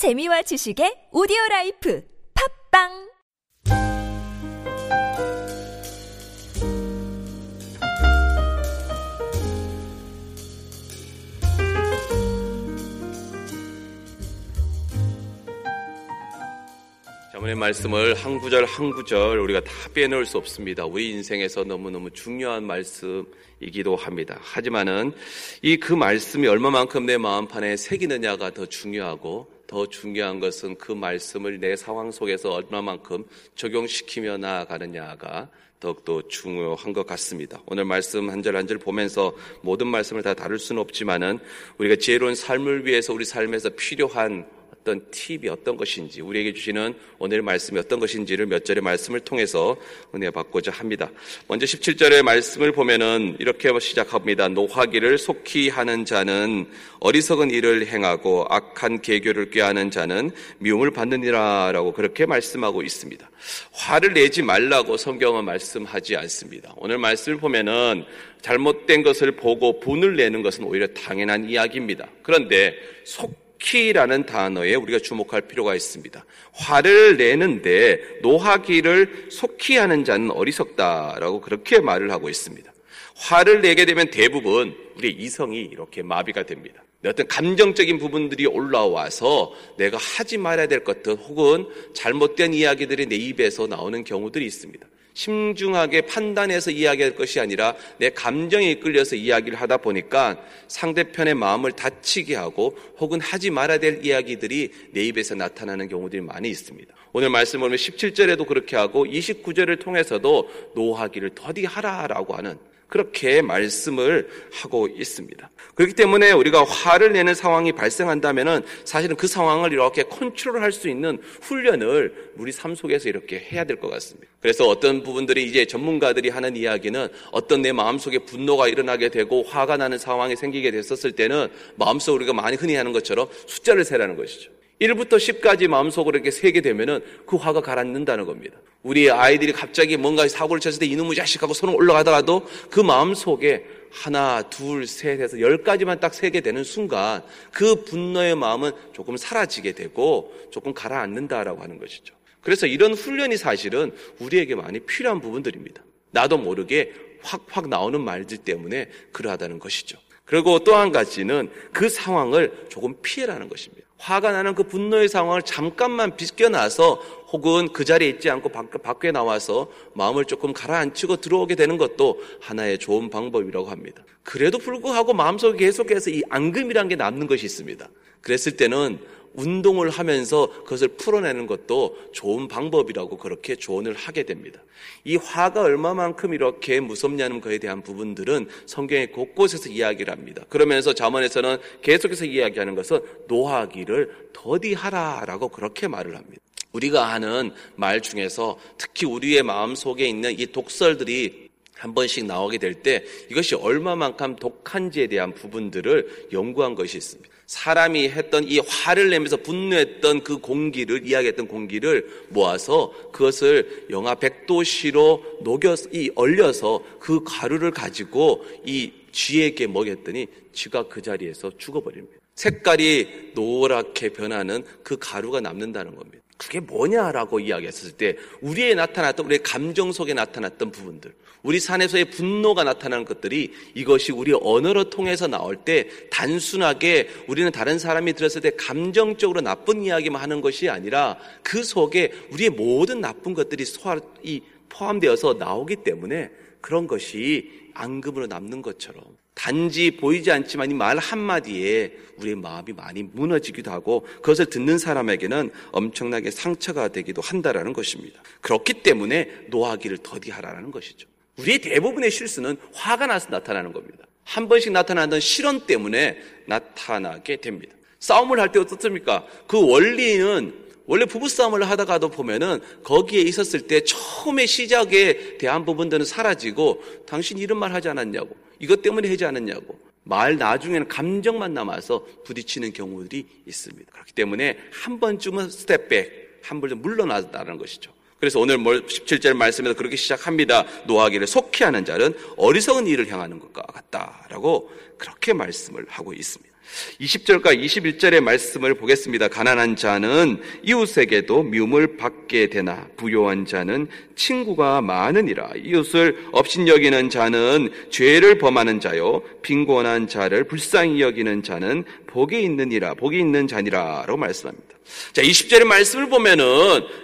재미와 지식의 오디오 life 팟빵 잠언의 말씀을 한 구절 한 구절 우리가 다 빼놓을 수 없습니다. 우리 인생에서 너무너무 중요한 말씀이기도 합니다. 하지만은 이 그 말씀이 얼마만큼 내 마음판에 새기느냐가 더 중요하고 더 중요한 것은 그 말씀을 내 상황 속에서 얼마만큼 적용시키며 나아가느냐가 더욱더 중요한 것 같습니다. 오늘 말씀 한 절 한 절 보면서 모든 말씀을 다 다룰 수는 없지만은 우리가 지혜로운 삶을 위해서 우리 삶에서 필요한 어떤 팁이 어떤 것인지 우리에게 주시는 오늘 말씀이 어떤 것인지를 몇 절의 말씀을 통해서 은혜 받고자 합니다. 먼저 17절의 말씀을 보면은 이렇게 시작합니다. 노하기를 속히 하는 자는 어리석은 일을 행하고 악한 계교를 꾀하는 자는 미움을 받느니라라고 그렇게 말씀하고 있습니다. 화를 내지 말라고 성경은 말씀하지 않습니다. 오늘 말씀을 보면은 잘못된 것을 보고 분을 내는 것은 오히려 당연한 이야기입니다. 그런데 속 속히라는 단어에 우리가 주목할 필요가 있습니다. 화를 내는데 노하기를 속히 하는 자는 어리석다라고 그렇게 말을 하고 있습니다. 화를 내게 되면 대부분 우리 이성이 이렇게 마비가 됩니다. 어떤 감정적인 부분들이 올라와서 내가 하지 말아야 될 것들 혹은 잘못된 이야기들이 내 입에서 나오는 경우들이 있습니다. 심중하게 판단해서 이야기할 것이 아니라 내 감정에 이끌려서 이야기를 하다 보니까 상대편의 마음을 다치게 하고 혹은 하지 말아야 될 이야기들이 내 입에서 나타나는 경우들이 많이 있습니다. 오늘 말씀 보면 17절에도 그렇게 하고 29절을 통해서도 노하기를 더디 하라라고 하는 그렇게 말씀을 하고 있습니다. 그렇기 때문에 우리가 화를 내는 상황이 발생한다면은 사실은 그 상황을 이렇게 컨트롤할 수 있는 훈련을 우리 삶 속에서 이렇게 해야 될 것 같습니다. 그래서 어떤 부분들이 이제 전문가들이 하는 이야기는 어떤 내 마음속에 분노가 일어나게 되고 화가 나는 상황이 생기게 됐었을 때는 마음속 우리가 많이 흔히 하는 것처럼 숫자를 세라는 것이죠. 1부터 10까지 마음속으로 이렇게 세게 되면은 그 화가 가라앉는다는 겁니다. 우리 아이들이 갑자기 뭔가 사고를 쳤을 때 이놈의 자식하고 손을 올라가다가도 그 마음속에 하나, 둘, 셋 해서 열 가지만 딱 세게 되는 순간 그 분노의 마음은 조금 사라지게 되고 조금 가라앉는다라고 하는 것이죠. 그래서 이런 훈련이 사실은 우리에게 많이 필요한 부분들입니다. 나도 모르게 확확 나오는 말들 때문에 그러하다는 것이죠. 그리고 또 한 가지는 그 상황을 조금 피해라는 것입니다. 화가 나는 그 분노의 상황을 잠깐만 비껴나서 혹은 그 자리에 있지 않고 밖에 나와서 마음을 조금 가라앉히고 들어오게 되는 것도 하나의 좋은 방법이라고 합니다. 그래도 불구하고 마음속에 계속해서 이 앙금이란 게 남는 것이 있습니다. 그랬을 때는 운동을 하면서 그것을 풀어내는 것도 좋은 방법이라고 그렇게 조언을 하게 됩니다. 이 화가 얼마만큼 이렇게 무섭냐는 것에 대한 부분들은 성경의 곳곳에서 이야기를 합니다. 그러면서 자문에서는 계속해서 이야기하는 것은 노하기를 더디하라라고 그렇게 말을 합니다. 우리가 하는 말 중에서 특히 우리의 마음 속에 있는 이 독설들이 한 번씩 나오게 될 때 이것이 얼마만큼 독한지에 대한 부분들을 연구한 것이 있습니다. 사람이 했던 이 화를 내면서 분노했던 그 공기를 이야기했던 공기를 모아서 그것을 영하 100도씨로 녹여서 이 얼려서 그 가루를 가지고 이 쥐에게 먹였더니 쥐가 그 자리에서 죽어버립니다. 색깔이 노랗게 변하는 그 가루가 남는다는 겁니다. 그게 뭐냐라고 이야기했을 때 우리에 나타났던 우리의 감정 속에 나타났던 부분들 우리 산에서의 분노가 나타나는 것들이 이것이 우리 언어로 통해서 나올 때 단순하게 우리는 다른 사람이 들었을 때 감정적으로 나쁜 이야기만 하는 것이 아니라 그 속에 우리의 모든 나쁜 것들이 포함되어서 나오기 때문에 그런 것이 앙금으로 남는 것처럼 단지 보이지 않지만 이 말 한마디에 우리의 마음이 많이 무너지기도 하고 그것을 듣는 사람에게는 엄청나게 상처가 되기도 한다라는 것입니다. 그렇기 때문에 노하기를 더디하라는 것이죠. 우리의 대부분의 실수는 화가 나서 나타나는 겁니다. 한 번씩 나타나던 실언 때문에 나타나게 됩니다. 싸움을 할 때 어떻습니까? 그 원리는 원래 부부싸움을 하다가도 보면은 거기에 있었을 때 처음에 시작에 대한 부분들은 사라지고 당신 이런 말 하지 않았냐고 이것 때문에 하지 않았냐고 말 나중에는 감정만 남아서 부딪히는 경우들이 있습니다. 그렇기 때문에 한 번쯤은 step back, 한 번쯤 물러나다는 것이죠. 그래서 오늘 17절 말씀에서 그렇게 시작합니다. 노하기를 속히 하는 자는 어리석은 일을 향하는 것과 같다라고 그렇게 말씀을 하고 있습니다. 20절과 21절의 말씀을 보겠습니다. 가난한 자는 이웃에게도 미움을 받게 되나 부요한 자는 친구가 많으니라. 이웃을 업신여기는 자는 죄를 범하는 자요 빈곤한 자를 불쌍히 여기는 자는 복이 있느니라. 복이 있는 자니라라고 말씀합니다. 자, 20절의 말씀을 보면은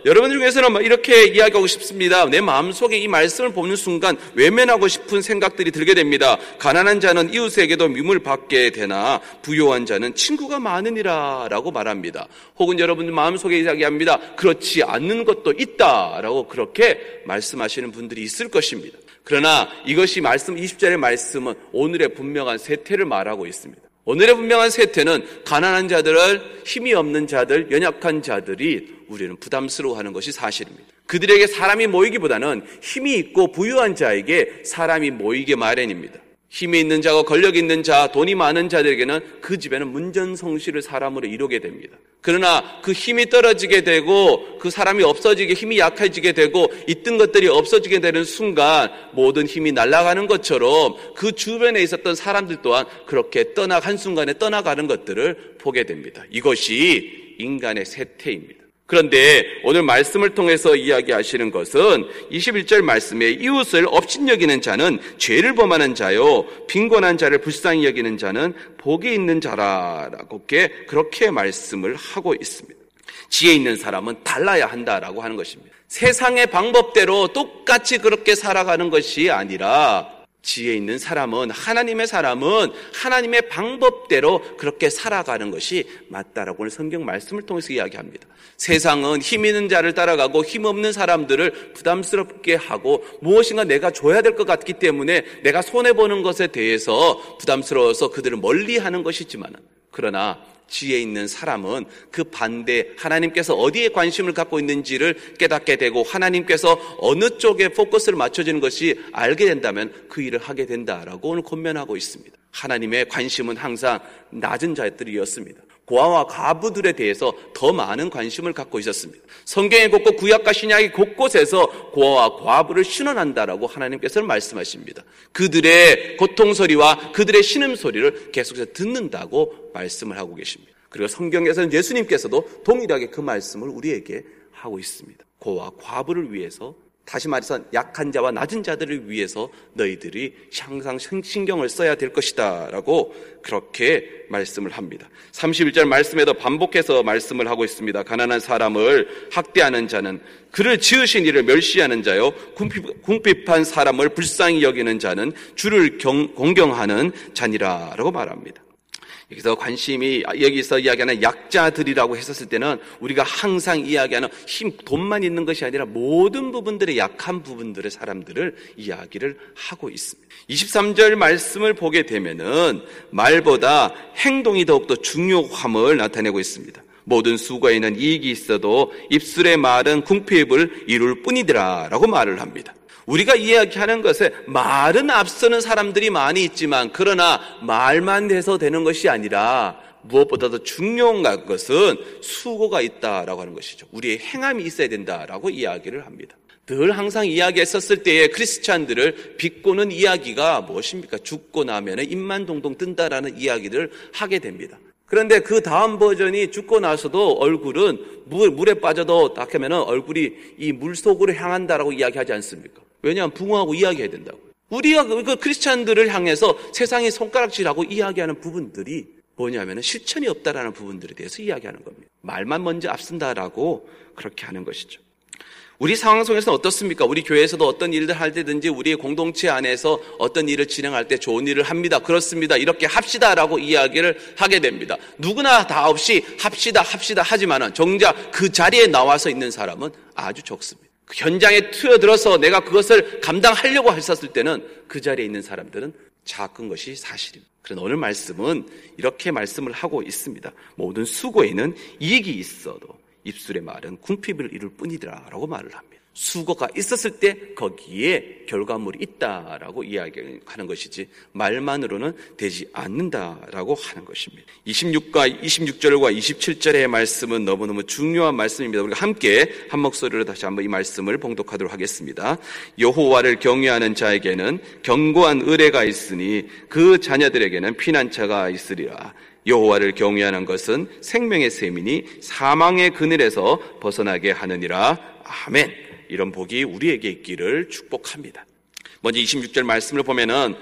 여러분 중에서는 이렇게 이야기하고 싶습니다. 내 마음속에 이 말씀을 보는 순간 외면하고 싶은 생각들이 들게 됩니다. 가난한 자는 이웃에게도 미움을 받게 되나 부요한 자는 친구가 많으니라 라고 말합니다. 혹은 여러분 마음속에 이야기합니다. 그렇지 않는 것도 있다 라고 그렇게 말씀하시는 분들이 있을 것입니다. 그러나 이것이 말씀 20절의 말씀은 오늘의 분명한 세태를 말하고 있습니다. 오늘의 분명한 세태는 가난한 자들을 힘이 없는 자들, 연약한 자들이 우리는 부담스러워하는 것이 사실입니다. 그들에게 사람이 모이기보다는 힘이 있고 부유한 자에게 사람이 모이게 마련입니다. 힘이 있는 자가 권력 있는 자, 돈이 많은 자들에게는 그 집에는 문전성시를 사람으로 이루게 됩니다. 그러나 그 힘이 떨어지게 되고 그 사람이 없어지게 힘이 약해지게 되고 있던 것들이 없어지게 되는 순간 모든 힘이 날아가는 것처럼 그 주변에 있었던 사람들 또한 그렇게 떠나 한순간에 떠나가는 것들을 보게 됩니다. 이것이 인간의 세태입니다. 그런데 오늘 말씀을 통해서 이야기하시는 것은 21절 말씀에 이웃을 업신 여기는 자는 죄를 범하는 자요 빈곤한 자를 불쌍히 여기는 자는 복이 있는 자라라고 그렇게 말씀을 하고 있습니다. 지혜 있는 사람은 달라야 한다라고 하는 것입니다. 세상의 방법대로 똑같이 그렇게 살아가는 것이 아니라 지혜 있는 사람은 하나님의 사람은 하나님의 방법대로 그렇게 살아가는 것이 맞다라고 오늘 성경 말씀을 통해서 이야기합니다. 세상은 힘 있는 자를 따라가고 힘 없는 사람들을 부담스럽게 하고 무엇인가 내가 줘야 될 것 같기 때문에 내가 손해 보는 것에 대해서 부담스러워서 그들을 멀리하는 것이지만 그러나 지혜 있는 사람은 그 반대 하나님께서 어디에 관심을 갖고 있는지를 깨닫게 되고 하나님께서 어느 쪽에 포커스를 맞춰지는 것이 알게 된다면 그 일을 하게 된다라고 오늘 권면하고 있습니다. 하나님의 관심은 항상 낮은 자들이었습니다. 고아와 과부들에 대해서 더 많은 관심을 갖고 있었습니다. 성경의 곳곳 구약과 신약의 곳곳에서 고아와 과부를 신원한다라고 하나님께서는 말씀하십니다. 그들의 고통 소리와 그들의 신음 소리를 계속해서 듣는다고 말씀을 하고 계십니다. 그리고 성경에서는 예수님께서도 동일하게 그 말씀을 우리에게 하고 있습니다. 고아 과부를 위해서 다시 말해서 약한 자와 낮은 자들을 위해서 너희들이 항상 신경을 써야 될 것이다. 라고 그렇게 말씀을 합니다. 31절 말씀에도 반복해서 말씀을 하고 있습니다. 가난한 사람을 학대하는 자는 그를 지으신 이를 멸시하는 자요. 궁핍한 사람을 불쌍히 여기는 자는 주를 경, 공경하는 자니라. 라고 말합니다. 여기서 관심이 여기서 이야기하는 약자들이라고 했었을 때는 우리가 항상 이야기하는 힘, 돈만 있는 것이 아니라 모든 부분들의 약한 부분들의 사람들을 이야기를 하고 있습니다. 23절 말씀을 보게 되면은 말보다 행동이 더욱더 중요함을 나타내고 있습니다. 모든 수고에는 이익이 있어도 입술의 말은 궁핍을 이룰 뿐이더라 라고 말을 합니다. 우리가 이야기하는 것에 말은 앞서는 사람들이 많이 있지만 그러나 말만 돼서 되는 것이 아니라 무엇보다도 중요한 것은 수고가 있다라고 하는 것이죠. 우리의 행함이 있어야 된다라고 이야기를 합니다. 늘 항상 이야기했었을 때에 크리스찬들을 비꼬는 이야기가 무엇입니까? 죽고 나면 입만 동동 뜬다라는 이야기를 하게 됩니다. 그런데 그 다음 버전이 죽고 나서도 얼굴은 물, 물에 빠져도 딱 하면 얼굴이 이 물 속으로 향한다라고 이야기하지 않습니까? 왜냐하면 붕어하고 이야기해야 된다고. 우리가 그, 그 크리스찬들을 향해서 세상이 손가락질하고 이야기하는 부분들이 뭐냐면 실천이 없다라는 부분들에 대해서 이야기하는 겁니다. 말만 먼저 앞선다라고 그렇게 하는 것이죠. 우리 상황 속에서는 어떻습니까? 우리 교회에서도 어떤 일을 할 때든지 우리의 공동체 안에서 어떤 일을 진행할 때 좋은 일을 합니다. 그렇습니다. 이렇게 합시다라고 이야기를 하게 됩니다. 누구나 다 없이 합시다, 합시다 하지만은 정작 그 자리에 나와서 있는 사람은 아주 적습니다. 그 현장에 투여들어서 내가 그것을 감당하려고 했었을 때는 그 자리에 있는 사람들은 작은 것이 사실입니다. 그런 오늘 말씀은 이렇게 말씀을 하고 있습니다. 모든 수고에는 이익이 있어도 입술의 말은 궁핍을 이룰 뿐이더라라고 말을 합니다. 수고가 있었을 때 거기에 결과물이 있다라고 이야기하는 것이지 말만으로는 되지 않는다라고 하는 것입니다. 26과 26절과 27절의 말씀은 너무너무 중요한 말씀입니다. 우리가 함께 한 목소리로 다시 한번 이 말씀을 봉독하도록 하겠습니다. 여호와를 경외하는 자에게는 견고한 의뢰가 있으니 그 자녀들에게는 피난처가 있으리라. 여호와를 경외하는 것은 생명의 셈이니 사망의 그늘에서 벗어나게 하느니라. 아멘. 이런 복이 우리에게 있기를 축복합니다. 먼저 26절 말씀을 보면은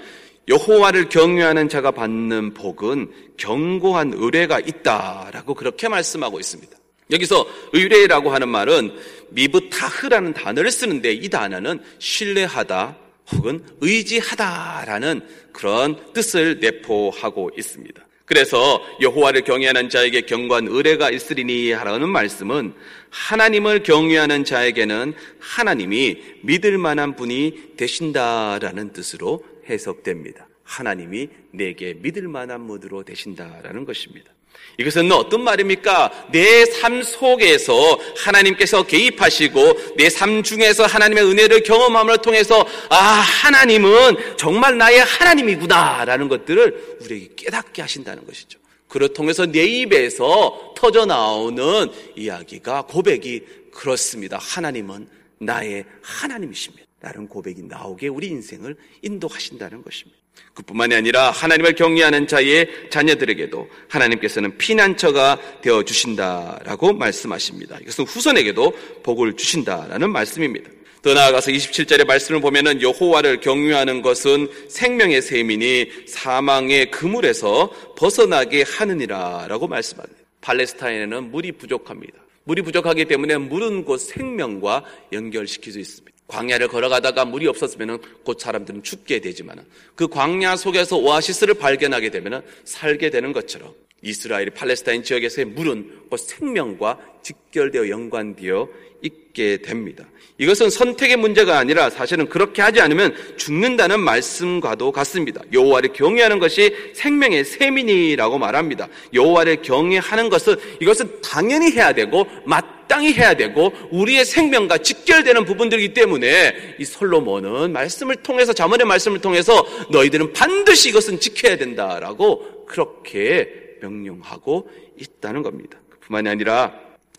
여호와를 경외하는 자가 받는 복은 견고한 의뢰가 있다라고 그렇게 말씀하고 있습니다. 여기서 의뢰라고 하는 말은 미브타흐라는 단어를 쓰는데 이 단어는 신뢰하다 혹은 의지하다라는 그런 뜻을 내포하고 있습니다. 그래서 여호와를 경외하는 자에게 경관 의뢰가 있으리니 하라는 말씀은 하나님을 경외하는 자에게는 하나님이 믿을 만한 분이 되신다라는 뜻으로 해석됩니다. 하나님이 내게 믿을 만한 분으로 되신다라는 것입니다. 이것은 어떤 말입니까? 내 삶 속에서 하나님께서 개입하시고 내 삶 중에서 하나님의 은혜를 경험함을 통해서 아, 하나님은 정말 나의 하나님이구나라는 것들을 우리에게 깨닫게 하신다는 것이죠. 그를 통해서 내 입에서 터져 나오는 이야기가 고백이 그렇습니다. 하나님은 나의 하나님이십니다. 라는 고백이 나오게 우리 인생을 인도하신다는 것입니다. 그뿐만이 아니라 하나님을 경외하는 자의 자녀들에게도 하나님께서는 피난처가 되어 주신다라고 말씀하십니다. 이것은 후손에게도 복을 주신다라는 말씀입니다. 더 나아가서 27절의 말씀을 보면은 여호와를 경외하는 것은 생명의 셈이니 사망의 그물에서 벗어나게 하느니라라고 말씀합니다. 팔레스타인에는 물이 부족합니다. 물이 부족하기 때문에 물은 곧 생명과 연결시킬 수 있습니다. 광야를 걸어가다가 물이 없었으면 곧 사람들은 죽게 되지만 그 광야 속에서 오아시스를 발견하게 되면 살게 되는 것처럼 이스라엘 팔레스타인 지역에서의 물은 곧 생명과 직결되어 연관되어 있게 됩니다. 이것은 선택의 문제가 아니라 사실은 그렇게 하지 않으면 죽는다는 말씀과도 같습니다. 여호와를 경외하는 것이 생명의 세민이라고 말합니다. 여호와를 경외하는 것은 이것은 당연히 해야 되고 마땅히 해야 되고 우리의 생명과 직결되는 부분들이기 때문에 이 솔로몬은 말씀을 통해서 자문의 말씀을 통해서 너희들은 반드시 이것은 지켜야 된다라고 그렇게 명령하고 있다는 겁니다. 그뿐만이 아니라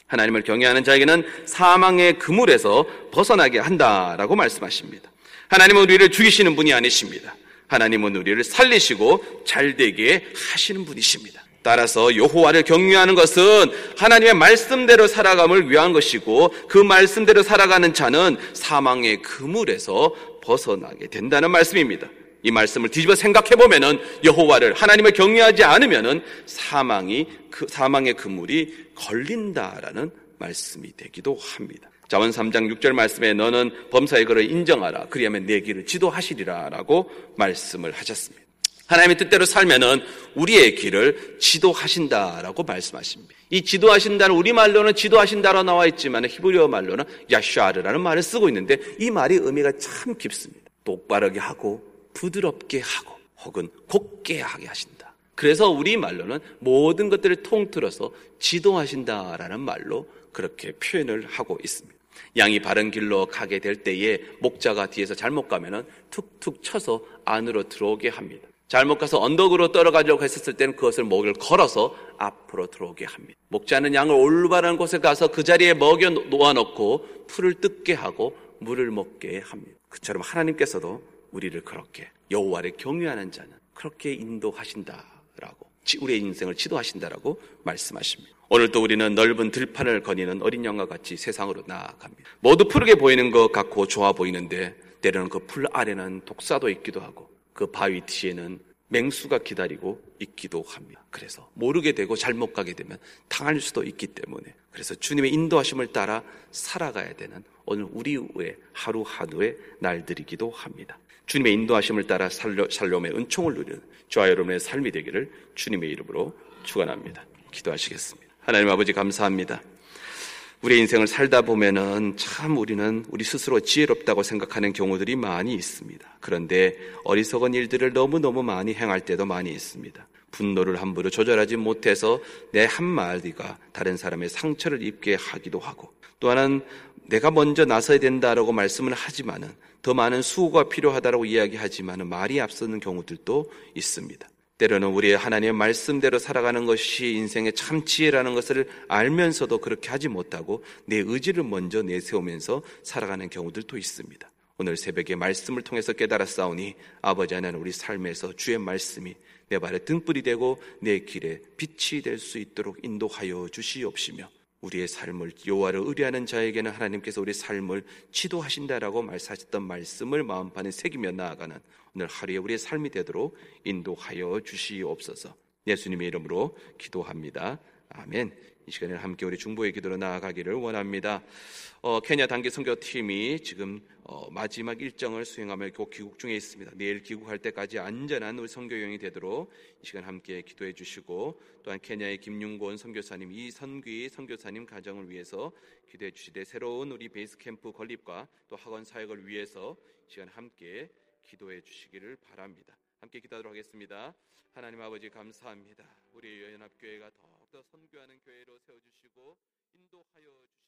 하나님을 경외하는 자에게는 사망의 그물에서 벗어나게 한다라고 말씀하십니다. 하나님은 우리를 죽이시는 분이 아니십니다. 하나님은 우리를 살리시고 잘되게 하시는 분이십니다. 따라서 여호와를 경외하는 것은 하나님의 말씀대로 살아감을 위한 것이고 그 말씀대로 살아가는 자는 사망의 그물에서 벗어나게 된다는 말씀입니다. 이 말씀을 뒤집어 생각해 보면은 여호와를 하나님을 경외하지 않으면은 사망이 그 사망의 그물이 걸린다라는 말씀이 되기도 합니다. 자원 3장 6절 말씀에 너는 범사의 거를 인정하라. 그리하면 내 길을 지도하시리라라고 말씀을 하셨습니다. 하나님의 뜻대로 살면은 우리의 길을 지도하신다라고 말씀하십니다. 이 지도하신다는 우리말로는 지도하신다로 나와 있지만 히브리어 말로는 야슈아르라는 말을 쓰고 있는데 이 말이 의미가 참 깊습니다. 똑바르게 하고 부드럽게 하고 혹은 곱게 하게 하신다. 그래서 우리 말로는 모든 것들을 통틀어서 지도하신다라는 말로 그렇게 표현을 하고 있습니다. 양이 바른 길로 가게 될 때에 목자가 뒤에서 잘못 가면은 툭툭 쳐서 안으로 들어오게 합니다. 잘못 가서 언덕으로 떨어가려고 했었을 때는 그것을 목을 걸어서 앞으로 들어오게 합니다. 목자는 양을 올바른 곳에 가서 그 자리에 먹여 놓아놓고 풀을 뜯게 하고 물을 먹게 합니다. 그처럼 하나님께서도 우리를 그렇게 여호와를 경외하는 자는 그렇게 인도하신다라고 우리의 인생을 지도하신다라고 말씀하십니다. 오늘도 우리는 넓은 들판을 거니는 어린 양과 같이 세상으로 나아갑니다. 모두 푸르게 보이는 것 같고 좋아 보이는데 때로는 그 풀 아래는 독사도 있기도 하고 그 바위 뒤에는 맹수가 기다리고 있기도 합니다. 그래서 모르게 되고 잘못 가게 되면 당할 수도 있기 때문에 그래서 주님의 인도하심을 따라 살아가야 되는 오늘 우리의 하루하루의 날들이기도 합니다. 주님의 인도하심을 따라 살롬의 은총을 누리는 저와 여러분의 삶이 되기를 주님의 이름으로 축원합니다. 기도하시겠습니다. 하나님 아버지 감사합니다. 우리 인생을 살다 보면은 참 우리는 우리 스스로 지혜롭다고 생각하는 경우들이 많이 있습니다. 그런데 어리석은 일들을 너무너무 많이 행할 때도 많이 있습니다. 분노를 함부로 조절하지 못해서 내 한마디가 다른 사람의 상처를 입게 하기도 하고 또 하나는 내가 먼저 나서야 된다라고 말씀을 하지만은 더 많은 수고가 필요하다라고 이야기하지만은 말이 앞서는 경우들도 있습니다. 때로는 우리의 하나님의 말씀대로 살아가는 것이 인생의 참 지혜라는 것을 알면서도 그렇게 하지 못하고 내 의지를 먼저 내세우면서 살아가는 경우들도 있습니다. 오늘 새벽에 말씀을 통해서 깨달아 싸우니 아버지 하나님 우리 삶에서 주의 말씀이 내 발에 등불이 되고 내 길에 빛이 될 수 있도록 인도하여 주시옵시며 우리의 삶을 여호와를 의뢰하는 자에게는 하나님께서 우리의 삶을 지도하신다라고 말씀하셨던 말씀을 마음판에 새기며 나아가는 오늘 하루의 우리의 삶이 되도록 인도하여 주시옵소서. 예수님의 이름으로 기도합니다. 아멘. 이 시간에 함께 우리 중보의 기도로 나아가기를 원합니다. 어, 케냐 단기 선교팀이 지금 어, 마지막 일정을 수행하며 곧 귀국 중에 있습니다. 내일 귀국할 때까지 안전한 우리 선교 여행이 되도록 이 시간 함께 기도해 주시고 또한 케냐의 김윤곤 선교사님 이 선귀 선교사님 가정을 위해서 기도해 주시되 새로운 우리 베이스 캠프 건립과 또 학원 사역을 위해서 이 시간 함께 기도해 주시기를 바랍니다. 함께 기도하도록 하겠습니다. 하나님 아버지 감사합니다. 우리 연합교회가 더 선교하는 교회로 세워주시고 인도하여 주시고